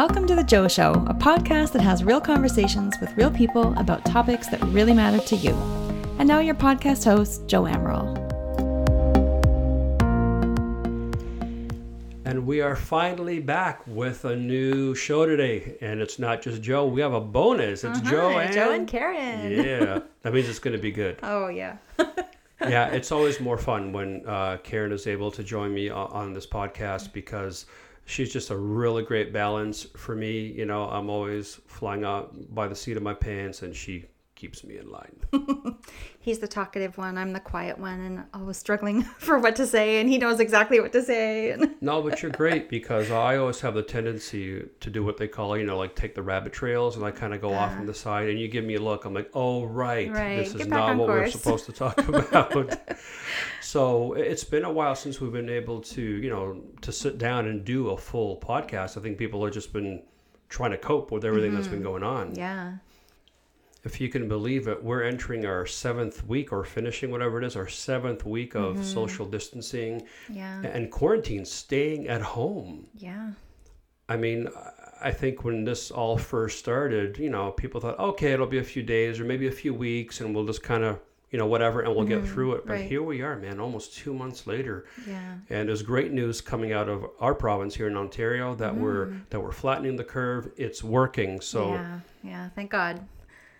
Welcome to The Joe Show, a podcast that has real conversations with real people about topics that really matter to you. And now, your podcast host, Joe Amaral. And we are finally back with a new show today. And it's not just Joe, we have a bonus. It's Uh-huh, Joe and Joe and Karen. Yeah, that means it's going to be good. Oh, yeah. yeah, it's always more fun when uh, Karen is able to join me on, on this podcast because she's just a really great balance for me. You know, I'm always flying out by the seat of my pants, and she keeps me in line. He's the talkative one, I'm the quiet one, and always struggling for what to say, and he knows exactly what to say. no, but you're great because I always have the tendency to do what they call, you know, like take the rabbit trails, and I kind of go off on the side, and you give me a look. I'm like, oh right, Right, this is get back not what we're supposed to talk about. so it's been a while since we've been able to, you know, to sit down and do a full podcast. I think people have just been trying to cope with everything that's been going on. Mm-hmm. yeah. If you can believe it, we're entering our seventh week or finishing whatever it is, our seventh week of Mm-hmm. social distancing Yeah. and quarantine, staying at home. Yeah. I mean, I think when this all first started, you know, people thought, okay, it'll be a few days or maybe a few weeks and we'll just kind of, you know, whatever, and we'll get through it. But Mm-hmm. right. here we are, man, almost two months later. Yeah. And there's great news coming out of our province here in Ontario that we're that we're flattening the curve. It's working. So Mm. yeah. Yeah. Thank God.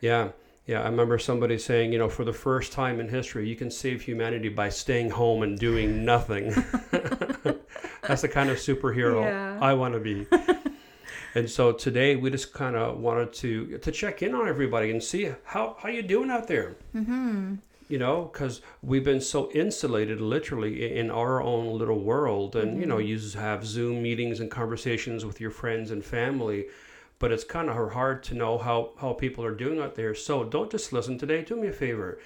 Yeah. Yeah, I remember somebody saying, you know, for the first time in history, you can save humanity by staying home and doing nothing. That's the kind of superhero Yeah. I want to be. and so today we just kind of wanted to to check in on everybody and see how how you doing out there. Mm-hmm. You know, because we've been so insulated, literally, in our own little world, and you know, you just have Zoom meetings and conversations with your friends and family but it's kind of hard to know how, how people are doing out there. So don't just listen today. Do me a favor.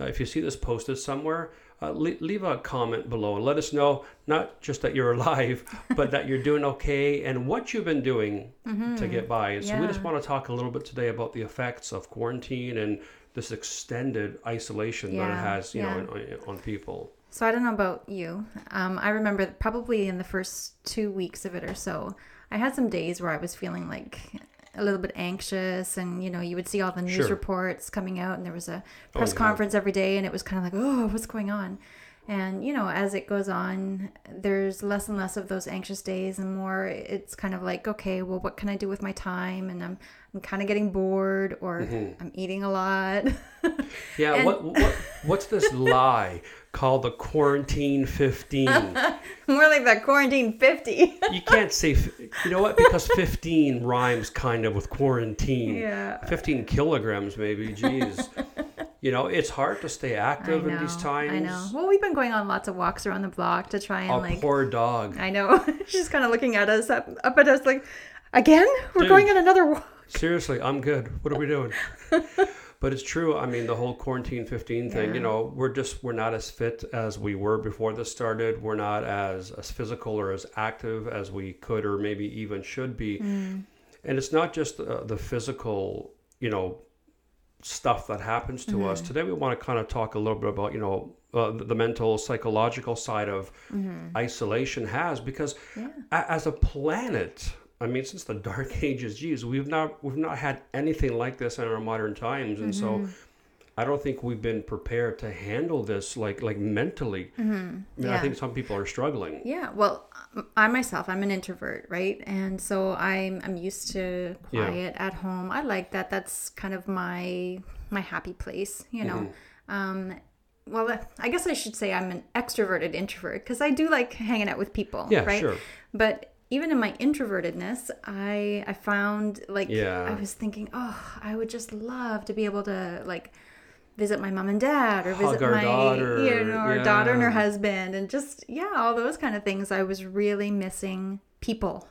Uh, if you see this posted somewhere, uh, le- leave a comment below and let us know not just that you're alive, but that you're doing okay and what you've been doing to get by. And so we just want to talk a little bit today about the effects of quarantine and this extended isolation that it has, you yeah. know, on, on people. So I don't know about you. Um, I remember probably in the first two weeks of it or so, I had some days where I was feeling like a little bit anxious, and you know, you would see all the news Sure. reports coming out, and there was a oh, press yeah. conference every day, and it was kind of like, oh, what's going on? And you know, as it goes on, there's less and less of those anxious days, and more. It's kind of like, okay, well, what can I do with my time? And I'm, I'm kind of getting bored, or mm-hmm. I'm eating a lot. Yeah, And- what, what what's this lie called the quarantine 15? More like the quarantine fifty. You can't say, you know what? Because 15 rhymes kind of with quarantine. Yeah. 15 kilograms, maybe. Jeez. you know, it's hard to stay active I in these times. I know. Well, we've been going on lots of walks around the block to try and A like. poor dog. I know. She's kind of looking at us up, up at us like, again, we're Dude. going on another walk. Seriously, I'm good. What are we doing? but it's true. I mean, the whole quarantine 15 thing, Yeah. you know, we're just, we're not as fit as we were before this started. We're not as, as physical or as active as we could or maybe even should be. Mm. And it's not just uh, the physical, you know, stuff that happens to us. Mm-hmm. Today, we want to kind of talk a little bit about, you know, uh, the, the mental, psychological side of isolation has because Yeah. a- as a planet, I mean, since the dark ages, geez, we've not we've not had anything like this in our modern times, and so I don't think we've been prepared to handle this like like mentally. I mean, I think some people are struggling. Yeah. Well, I myself, I'm an introvert, right? And so I'm I'm used to Yeah. quiet at home. I like that. That's kind of my my happy place, you know. Mm-hmm. Um, well, I guess I should say I'm an extroverted introvert because I do like hanging out with people, Yeah, right? sure. But even in my introvertedness, I I found like Yeah. I was thinking, oh, I would just love to be able to like visit my mom and dad or Hug visit our my daughter, you know our daughter and her husband and just yeah all those kind of things i was really missing people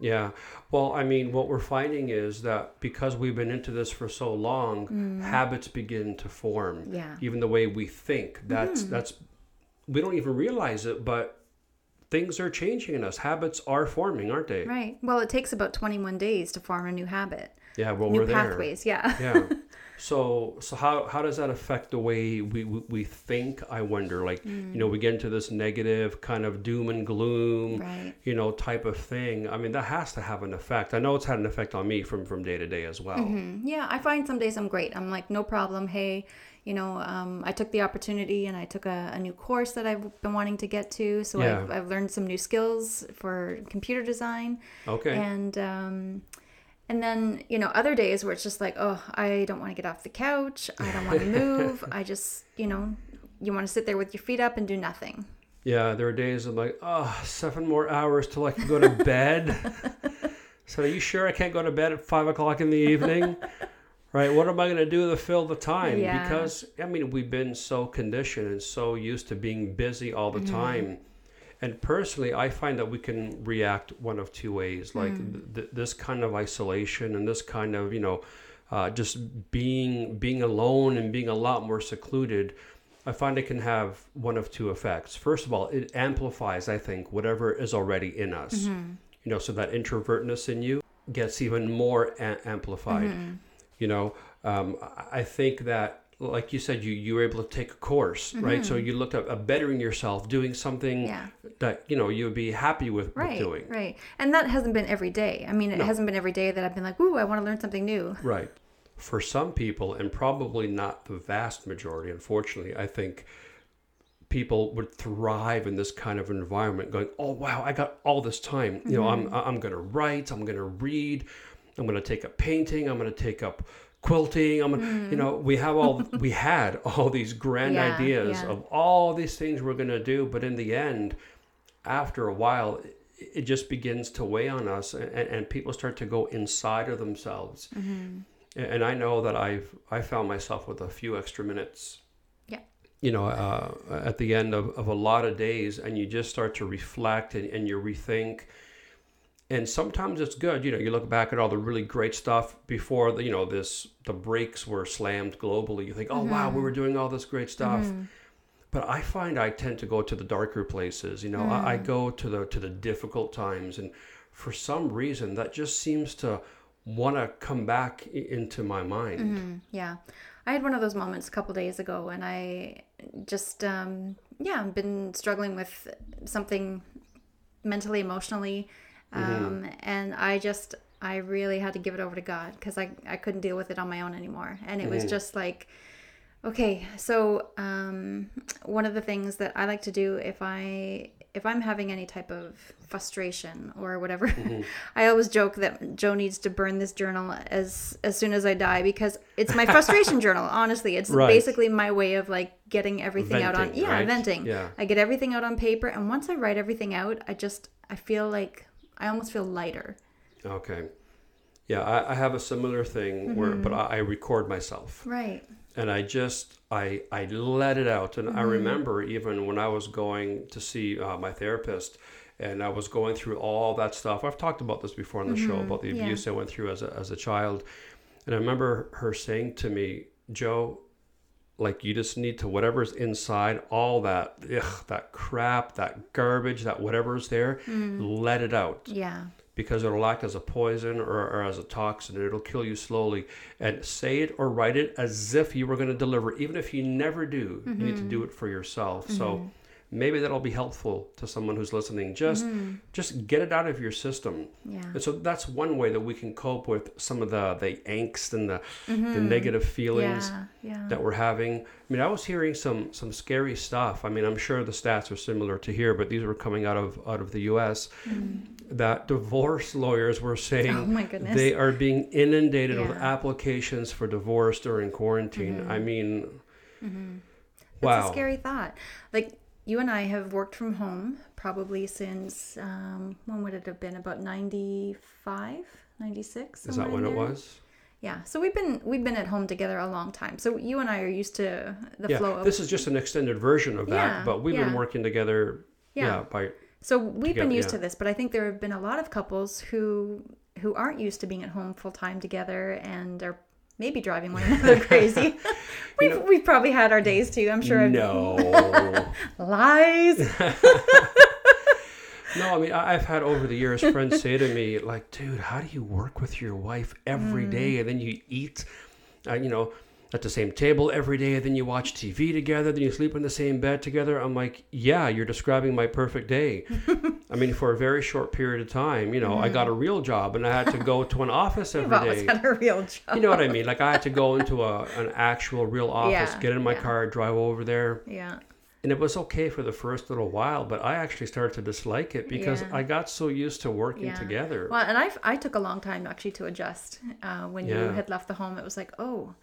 Yeah. Well, I mean, what we're finding is that because we've been into this for so long, habits begin to form. Mm. Yeah. Even the way we think. That's that's we don't even realize it, but things are changing in us. Habits are forming, aren't they? right well it takes about 21 days to form a new habit Yeah. Well, new we're there. pathways yeah Yeah. So, so how, how does that affect the way we, we, we think? I wonder. Like, Mm. you know, we get into this negative kind of doom and gloom, Right. you know, type of thing. I mean, that has to have an effect. I know it's had an effect on me from from day to day as well. Mm, Yeah, I find some days I'm great. I'm like, no problem. Hey, you know, um, I took the opportunity and I took a, a new course that I've been wanting to get to. So Yeah. I've, I've learned some new skills for computer design. Okay. And um, and then you know other days where it's just like, oh, I don't want to get off the couch. I don't want to move. I just you know, you want to sit there with your feet up and do nothing. Yeah, there are days I'm like, oh, seven more hours till I can go to bed. so are you sure I can't go to bed at five o'clock in the evening? right? What am I going to do to fill the time? Yeah. Because I mean, we've been so conditioned and so used to being busy all the mm-hmm. time. And personally, I find that we can react one of two ways, like hmm. th- th- this kind of isolation and this kind of, you know, uh, just being being alone and being a lot more secluded. I find it can have one of two effects. First of all, it amplifies, I think, whatever is already in us. Mm-hmm. You know, so that introvertness in you gets even more a- amplified. Mm-hmm. You know, um, I- think that, like you said, you you were able to take a course, right? So you looked at, at bettering yourself, doing something Yeah. that you know you would be happy with, with Right, doing. right. And that hasn't been every day. I mean, it No. hasn't been every day that I've been like, ooh, I want to learn something new. Right. For some people, and probably not the vast majority, unfortunately, I think people would thrive in this kind of environment going, oh, wow, I got all this time. You know, I'm, I'm going to write, I'm going to read, I'm going to take up painting, I'm going to take up quilting. I'm, gonna, you know, we have all, we had all these grand Yeah, ideas yeah. of all these things we're going to do. But in the end, after a while, it- it just begins to weigh on us and, and people start to go inside of themselves. Mm-hmm. And I know that I've I found myself with a few extra minutes. Yeah. You know, uh, at the end of, of a lot of days, and you just start to reflect and, and you rethink. And sometimes it's good. You know, you look back at all the really great stuff before the, you know, this the brakes were slammed globally. You think, oh wow, we were doing all this great stuff. But I find I tend to go to the darker places. You know, I, I go to the to the difficult times, and for some reason that just seems to want to come back into my mind. Mm, yeah. I had one of those moments a couple days ago and I just um yeah, I've been struggling with something mentally, emotionally. Um and I just I really had to give it over to God cuz I I couldn't deal with it on my own anymore. And it was just like okay, so um one of the things that I like to do if I if I'm having any type of frustration or whatever, I always joke that Joe needs to burn this journal as as soon as I die because it's my frustration journal. Honestly, it's Right. basically my way of like getting everything out on yeah right? venting. Yeah. I get everything out on paper, and once I write everything out, I just I feel like I almost feel lighter. Okay. Yeah, I, I have a similar thing where, but mm-hmm. I, I record myself. Right. and I just I I let it out. And I mm-hmm. remember even when I was going to see uh, my therapist, and I was going through all that stuff. I've talked about this before on the show mm-hmm. about the Yeah. abuse I went through as a as a child, and I remember her saying to me, Joe. Like you just need to whatever's inside, all that ugh, that crap, that garbage, that whatever's there, mm. let it out Yeah. because it'll act as a poison or, or as a toxin and it'll kill you slowly. And say it or write it as if you were going to deliver. Even if you never do, you need to mm-hmm. do it for yourself. So mm-hmm. Maybe that'll be helpful to someone who's listening. Just mm-hmm. just get it out of your system. Yeah. And so that's one way that we can cope with some of the, the angst and the, the mm-hmm. negative feelings Yeah. Yeah. that we're having. I mean, I was hearing some some scary stuff. I mean, I'm sure the stats are similar to here, but these were coming out of out of the U.S. Mm-hmm. That divorce lawyers were saying. Oh my goodness. they are being inundated with. Mm-hmm. applications for divorce during quarantine. I mean, That's wow. a scary thought. Like you and I have worked from home probably since um, when would it have been? About 95, 96? Is that when it was? Yeah. So we've been we've been at home together a long time. So you and I are used to the Yeah, flow of this is just an extended version of that, Yeah, but we've been working together. Yeah. Yeah, by So we've been used yeah. to this, but I think there have been a lot of couples who who aren't used to being at home full time together and are maybe driving one another crazy. we've we've probably had our days too. I'm sure. No. Lies. No, I mean, I've had over the years friends say to me, like, dude, how do you work with your wife every Mm. day and then you eat uh, you know, at the same table every day, And then you watch TV together, then you sleep in the same bed together. I'm like, yeah, you're describing my perfect day. I mean, for a very short period of time, you know, mm-hmm. I got a real job and I had to go to an office every You've day. had a real job. You know what I mean? Like I had to go into a, an actual real office, yeah, get in my yeah. car, drive over there. Yeah. And it was okay for the first little while, but I actually started to dislike it because yeah. I got so used to working together. Well, and I, I took a long time actually to adjust. Uh, when you had left the home, it was like, oh,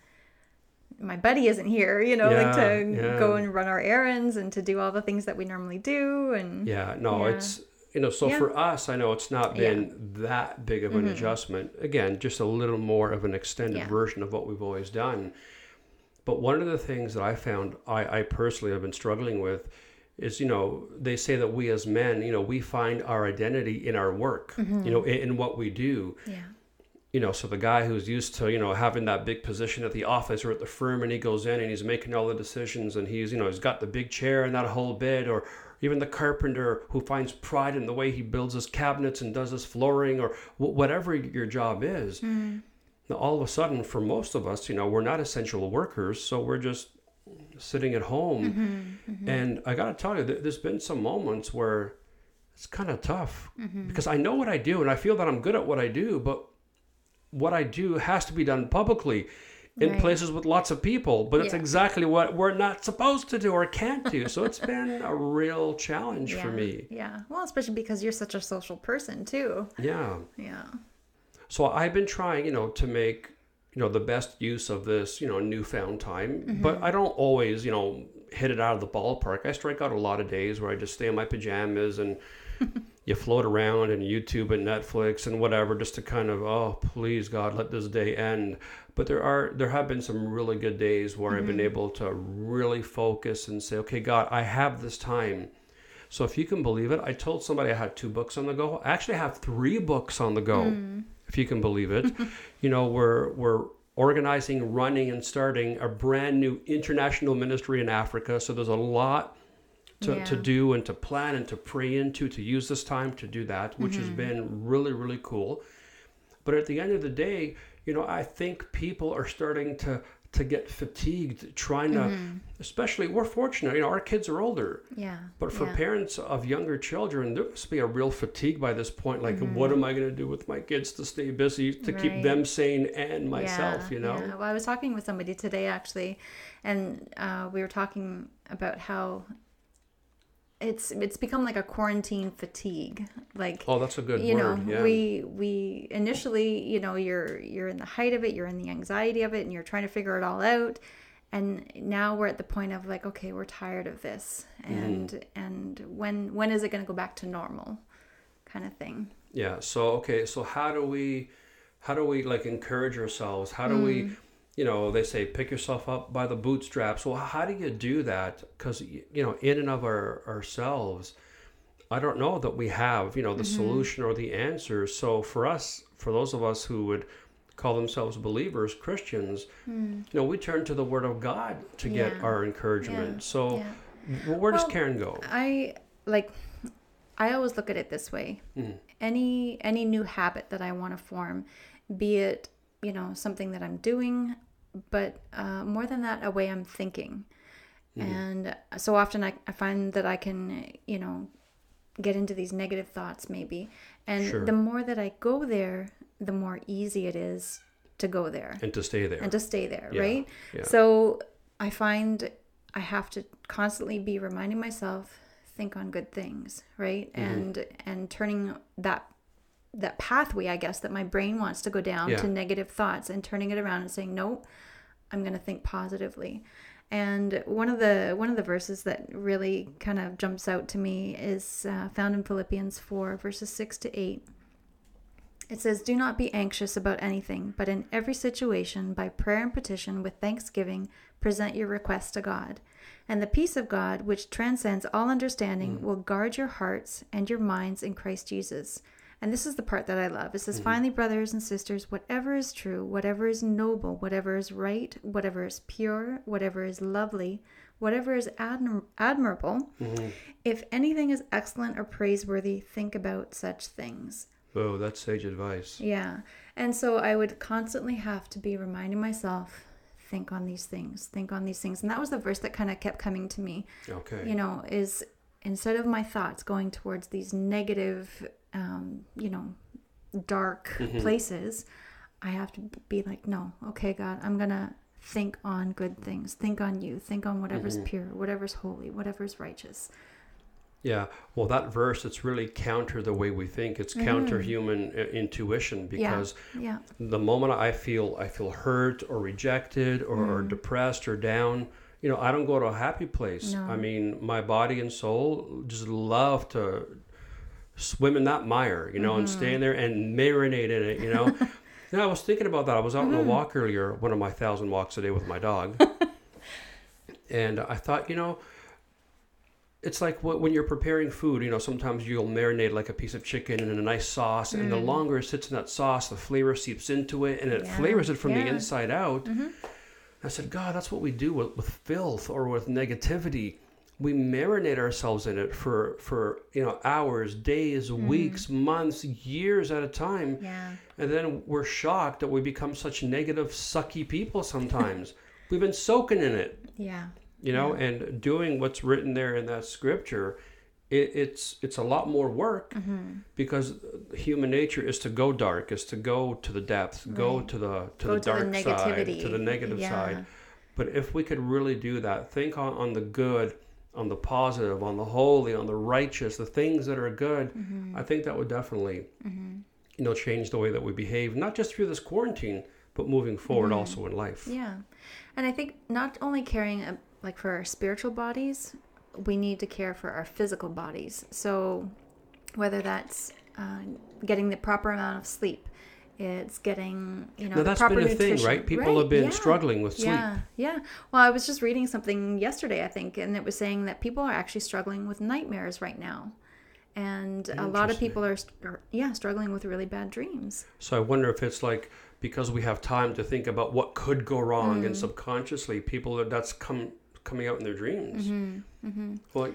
my buddy isn't here, you know, yeah, like to yeah. go and run our errands and to do all the things that we normally do. And yeah, no, yeah. it's, you know, so for us, I know it's not been that big of an mm-hmm. adjustment. Again, just a little more of an extended version of what we've always done. But one of the things that I found I, I personally have been struggling with is you know they say that we as men you know we find our identity in our work mm-hmm. you know in, in, what we do yeah you know, so the guy who's used to, you know, having that big position at the office or at the firm and he goes in and he's making all the decisions and he's, you know, he's got the big chair and that whole bed or even the carpenter who finds pride in the way he builds his cabinets and does his flooring or whatever your job is. Mm. Now, all of a sudden, for most of us, you know, we're not essential workers, so we're just sitting at home. Mm-hmm, mm-hmm. And I got to tell you, there's been some moments where it's kind of tough mm-hmm. because I know what I do and I feel that I'm good at what I do, but what I do has to be done publicly in right. places with lots of people, but it's yeah. exactly what we're not supposed to do or can't do. So it's been a real challenge yeah. for me. Yeah. Well, especially because you're such a social person too. Yeah. Yeah. So I've been trying, you know, to make, you know, the best use of this, you know, newfound time, mm-hmm. but I don't always, you know, hit it out of the ballpark. I strike out a lot of days where I just stay in my pajamas and you float around and YouTube and Netflix and whatever just to kind of oh please God let this day end. But there are there have been some really good days where mm-hmm. I've been mm-hmm. able to really focus and say okay God I have this time. So if you can believe it, I told somebody I had two books on the go. I actually have three books on the go. Mm. If you can believe it, you know we're we're organizing, running, and starting a brand new international ministry in Africa. So there's a lot to, yeah. to do and to plan and to pray into to use this time to do that which mm-hmm. has been really really cool but at the end of the day you know i think people are starting to to get fatigued trying to mm-hmm. especially we're fortunate you know our kids are older yeah but for yeah. parents of younger children there must be a real fatigue by this point like mm-hmm. what am i going to do with my kids to stay busy to right. keep them sane and myself yeah, you know yeah. well i was talking with somebody today actually and uh, we were talking about how it's it's become like a quarantine fatigue like oh that's a good you word. know yeah. we we initially you know you're you're in the height of it you're in the anxiety of it and you're trying to figure it all out and now we're at the point of like okay we're tired of this and mm. and when when is it going to go back to normal kind of thing yeah so okay so how do we how do we like encourage ourselves how do mm. we you know, they say pick yourself up by the bootstraps. Well, how do you do that? Because, you know, in and of our, ourselves, I don't know that we have, you know, the mm-hmm. solution or the answer. So for us, for those of us who would call themselves believers, Christians, mm. you know, we turn to the Word of God to yeah. get our encouragement. Yeah. So yeah. where well, does Karen go? I like, I always look at it this way. Mm. Any any new habit that I want to form, be it you know something that i'm doing but uh, more than that a way i'm thinking mm-hmm. and so often I, I find that i can you know get into these negative thoughts maybe and sure. the more that i go there the more easy it is to go there and to stay there and to stay there yeah. right yeah. so i find i have to constantly be reminding myself think on good things right mm-hmm. and and turning that that pathway i guess that my brain wants to go down yeah. to negative thoughts and turning it around and saying no i'm going to think positively and one of the one of the verses that really kind of jumps out to me is uh, found in philippians 4 verses 6 to 8 it says do not be anxious about anything but in every situation by prayer and petition with thanksgiving present your requests to god and the peace of god which transcends all understanding mm. will guard your hearts and your minds in christ jesus and this is the part that I love. It says, mm-hmm. Finally, brothers and sisters, whatever is true, whatever is noble, whatever is right, whatever is pure, whatever is lovely, whatever is admir- admirable, mm-hmm. if anything is excellent or praiseworthy, think about such things. Oh, that's sage advice. Yeah. And so I would constantly have to be reminding myself think on these things, think on these things. And that was the verse that kind of kept coming to me. Okay. You know, is instead of my thoughts going towards these negative, um, you know, dark Mm-hmm. places, I have to be like, no, okay, God, I'm going to think on good things. Think on you. Think on whatever's Mm-hmm. pure, whatever's holy, whatever's righteous. Yeah, well, that verse it's really counter the way we think. It's counter human uh, intuition because Yeah. the moment I feel I feel hurt or rejected or, or depressed or down, you know, I don't go to a happy place. No. I mean, my body and soul just love to swim in that mire, you know, and mm-hmm. stay in there and marinate in it, you know. and I was thinking about that. I was out on a mm-hmm. walk earlier, one of my thousand walks a day with my dog, and I thought, you know. It's like when you're preparing food, you know, sometimes you'll marinate like a piece of chicken in a nice sauce, and the mm. longer it sits in that sauce, the flavor seeps into it and it Yeah, flavors it from the inside out. Mm-hmm. I said, God, that's what we do with, with filth or with negativity. We marinate ourselves in it for, for you know hours, days, weeks, months, years at a time, Yeah. and then we're shocked that we become such negative, sucky people. Sometimes we've been soaking in it Yeah. you know and doing what's written there in that scripture it, it's it's a lot more work Mm-hmm. because human nature is to go dark is to go to the depths go to the to Go the to the dark side to the negative Yeah. side but if we could really do that think on, on the good on the positive on the holy on the righteous the things that are good Mm-hmm. i think that would definitely you know change the way that we behave not just through this quarantine but moving forward Mm-hmm. also in life Yeah. And I think not only caring uh, like for our spiritual bodies, we need to care for our physical bodies. So whether that's uh, getting the proper amount of sleep, it's getting, you know, now that's proper been a thing right people Right, have been yeah. struggling with sleep Yeah, yeah. Well, I was just reading something yesterday, I think, and it was saying that people are actually struggling with nightmares right now. And a lot of people are, are, yeah, struggling with really bad dreams. So I wonder if it's like because we have time to think about what could go wrong, Mm. and subconsciously people that that's come coming out in their dreams. Mm-hmm. Well,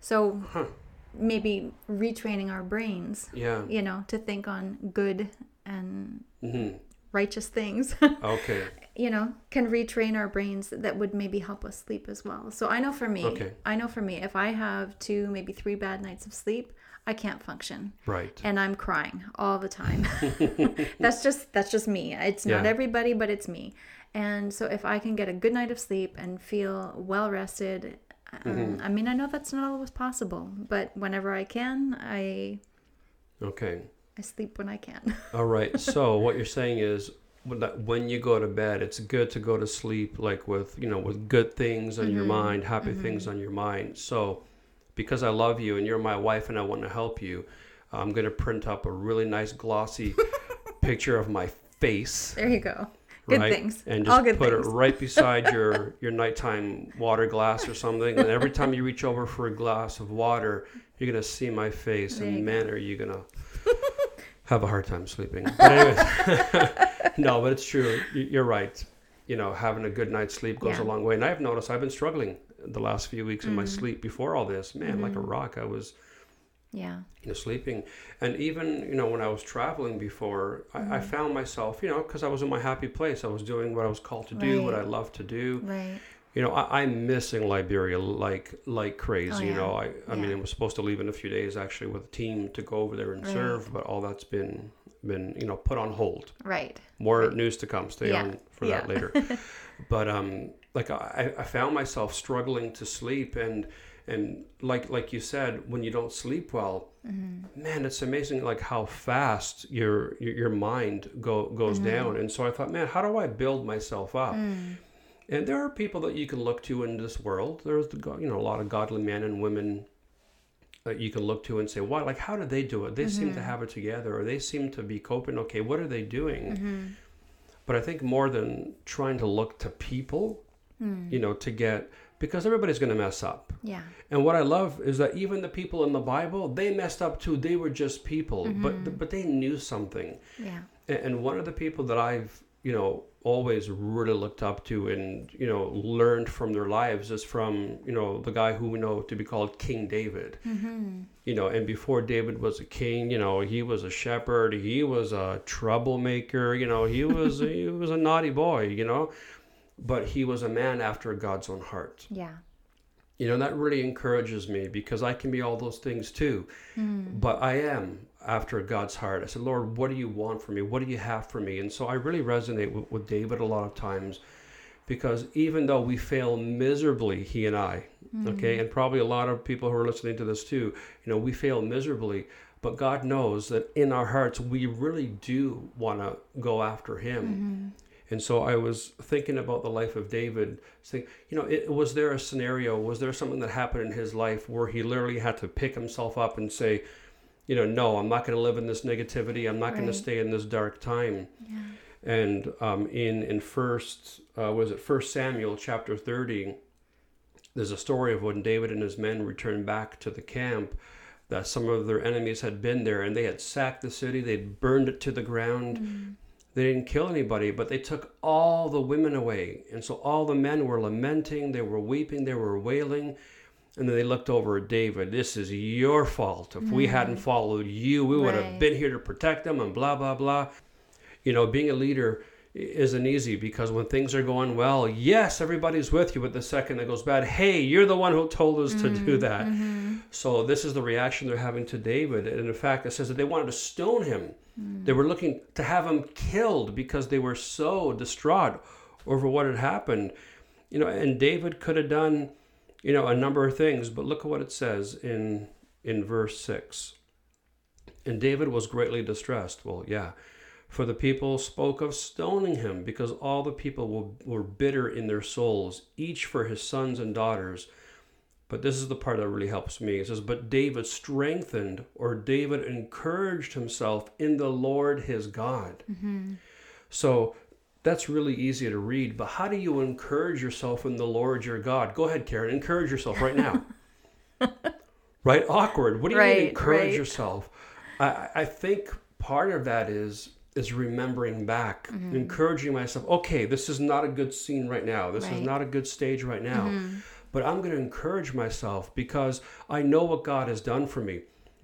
So Huh. maybe retraining our brains, yeah. you know, to think on good and hmm righteous things, Okay. you know, can retrain our brains that would maybe help us sleep as well. So I know for me, Okay. I know for me, if I have two, maybe three bad nights of sleep, I can't function Right. and I'm crying all the time. that's just that's just me. It's not everybody, but it's me. And so if I can get a good night of sleep and feel well rested, um, Mm-hmm. I mean, I know that's not always possible, but whenever I can, I Okay. I sleep when I can. All right. So what you're saying is when that when you go to bed, it's good to go to sleep like with you know with good things on your Mm-hmm. mind, happy things on your mind. So because I love you and you're my wife and I want to help you, I'm gonna print up a really nice glossy picture of my face. there you go. Good right? things. And just put things. it right beside your your nighttime water glass or something. And every time you reach over for a glass of water, you're gonna see my face, There and man, are you gonna have a hard time sleeping. But anyways, no, but it's true. You- You're right. You know, having a good night's sleep goes Yeah. a long way. And I've noticed I've been struggling the last few weeks in my Mm-hmm. sleep before all this. Man, like a rock, I was Yeah. you know, sleeping. And even, you know, when I was traveling before, I, I Mm-hmm. found myself, you know, because I was in my happy place. I was doing what I was called to do, what I love to do. Right. You know, I, I'm missing Liberia like like crazy. Oh, You know, yeah. I, I mean, I was supposed to leave in a few days actually with a team to go over there and Right. serve, but all that's been been you know put on hold. Right. More Right. news to come. Stay Yeah. on for Yeah. that later. but um, like I, I found myself struggling to sleep, and and like like you said, when you don't sleep well, Mm-hmm. man, it's amazing like how fast your your, your mind go goes Mm-hmm. down. And so I thought, man, how do I build myself up? Mm. And there are people that you can look to in this world. There's the you know a lot of godly men and women that you can look to and say, "Why? Like, how do they do it? They seem to have it together, or they seem to be coping okay. What are they doing?" Mm-hmm. But I think more than trying to look to people, Mm. you know, to get because everybody's going to mess up. Yeah. And what I love is that even the people in the Bible, they messed up too. They were just people, Mm-hmm. but but they knew something. Yeah. And- And one of the people that I've, you know, always really looked up to and, you know, learned from their lives is from, you know, the guy who we know to be called King David. Mm-hmm. You know, and before David was a king, you know, he was a shepherd, he was a troublemaker, you know, he was he was a naughty boy, you know. but he was a man after God's own heart. Yeah. You know, that really encourages me because I can be all those things too. Mm. But I am after God's heart. I said, Lord, what do you want from me? What do you have for me? And so I really resonate with, with David a lot of times because even though we fail miserably, he and I, mm-hmm. okay, and probably a lot of people who are listening to this too, you know, we fail miserably. But God knows that in our hearts, we really do want to go after Him. Mm-hmm. And so I was thinking about the life of David, saying, you know, it, was there a scenario, was there something that happened in his life where he literally had to pick himself up and say, you know, no, I'm not going to live in this negativity. I'm not going to stay in this dark time. Yeah. And um, in in first uh, was it First Samuel chapter thirty, there's a story of when David and his men returned back to the camp, that some of their enemies had been there and they had sacked the city, they'd burned it to the ground. They didn't kill anybody, but they took all the women away, and so all the men were lamenting, they were weeping, they were wailing. And then they looked over at David. This is your fault. If we hadn't mm. followed you, we would have been here to protect them and blah, blah, blah you know, being a leader isn't easy because when things are going well, yes, everybody's with you, but the second it goes bad, hey, you're the one who told us to do mm, that. Mm-hmm. So this is the reaction they're having to David. And in fact, it says that they wanted to stone him. Mm. They were looking to have him killed because they were so distraught over what had happened. You know, and David could have done, you know, a number of things, but look at what it says in in verse 6. And David was greatly distressed. Well, yeah. For the people spoke of stoning him, because all the people were, were bitter in their souls, each for his sons and daughters. But this is the part that really helps me. It says, But David strengthened, or David encouraged himself in the Lord his God. Mm-hmm. So that's really easy to read. But how do you encourage yourself in the Lord your God? Go ahead, Karen. Encourage yourself right now. right? Awkward. What do you mean encourage right. yourself? I, I think part of that is is remembering back, mm-hmm. encouraging myself. Okay, this is not a good scene right now. This is not a good stage right now. Mm-hmm. But I'm going to encourage myself because I know what God has done for me.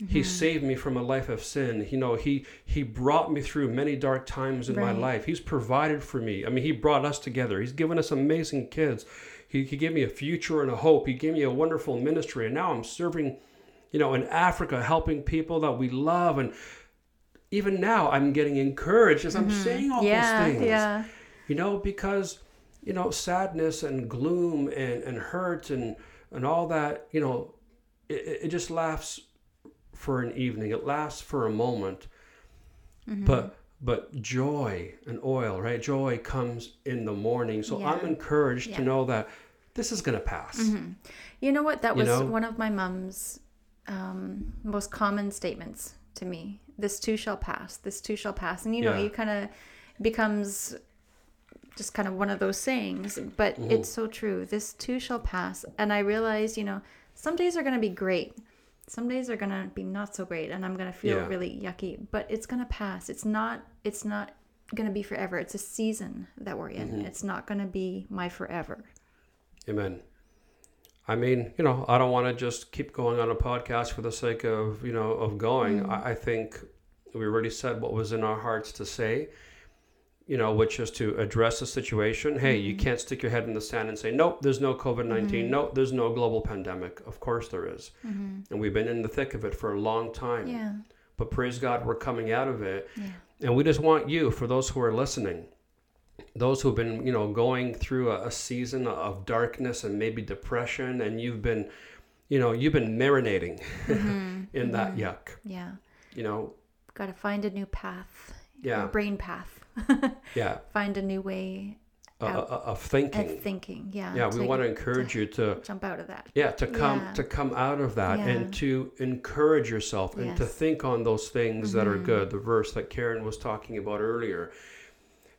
He saved me from a life of sin. You know, he he brought me through many dark times in my life. He's provided for me. I mean, he brought us together. He's given us amazing kids. He, he gave me a future and a hope. He gave me a wonderful ministry. And now I'm serving, you know, in Africa, helping people that we love. And even now I'm getting encouraged as I'm saying all Mm-hmm. Yeah. those things Yeah. you know because you know sadness and gloom and, and hurt and and all that you know it, it just lasts for an evening it lasts for a moment Mm-hmm. but but joy and oil right joy comes in the morning so i'm encouraged Yeah. to know that this is going to pass You know what? That You was know? one of my mom's um, most common statements to me. This too shall pass. This too shall pass. And you know, Yeah. you kind of becomes just kind of one of those sayings, but Mm-hmm. it's so true. This too shall pass. And I realized, you know, some days are going to be great. Some days are going to be not so great and I'm going to feel Yeah. really yucky, but it's going to pass. It's not it's not going to be forever. It's a season that we're in. Mm-hmm. It's not going to be my forever. Amen. I mean, you know, I don't want to just keep going on a podcast for the sake of, you know, of going. I, I think we already said what was in our hearts to say, you know, which is to address the situation. Hey, you mm-hmm. can't stick your head in the sand and say, nope, there's no COVID 19. Mm-hmm. Nope, there's no global pandemic. Of course there is. Mm-hmm. And we've been in the thick of it for a long time. Yeah. But praise God, we're coming out of it. Yeah. And we just want you, for those who are listening, those who've been, you know, going through a, a season of darkness and maybe depression, and you've been, you know, you've been marinating in that yuck. Yeah. You know, Got to find a new path. Yeah. Brain path. yeah, find a new way Out. uh, of thinking. of thinking. Yeah. yeah, we to want to encourage you to, jump out of that. yeah, to come Yeah. to come out of that Yeah. and to encourage yourself and to Yes. Mm-hmm. think on those things that are good. The verse that Karen was talking about earlier.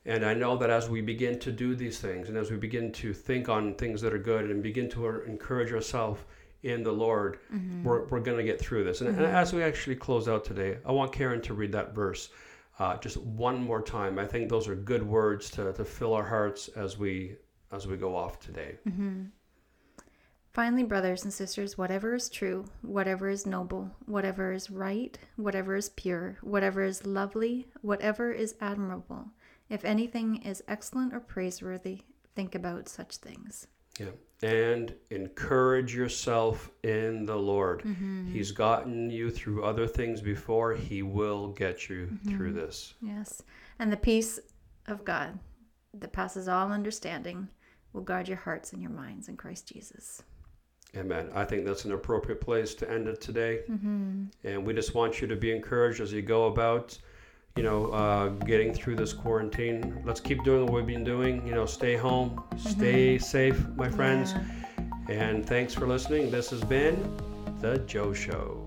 And I know that as we begin to do these things and as we begin to think on things that are good and begin to encourage ourselves in the Lord, Mm-hmm. we're, we're going to get through this. And, and as we actually close out today, I want Karen to read that verse uh, just one more time. I think those are good words to, to fill our hearts as we as we go off today. Finally, brothers and sisters, whatever is true, whatever is noble, whatever is right, whatever is pure, whatever is lovely, whatever is admirable, if anything is excellent or praiseworthy, think about such things. Yeah. And encourage yourself in the Lord. Mm-hmm. He's gotten you through other things before. He will get you through Mm-hmm. this. Yes. And the peace of God that passes all understanding will guard your hearts and your minds in Christ Jesus. Amen. I think that's an appropriate place to end it today. Mm-hmm. And we just want you to be encouraged as you go about, you know, uh, getting through this quarantine. Let's keep doing what we've been doing. You know, stay home, stay safe, my friends. And thanks for listening. This has been The Joe Show.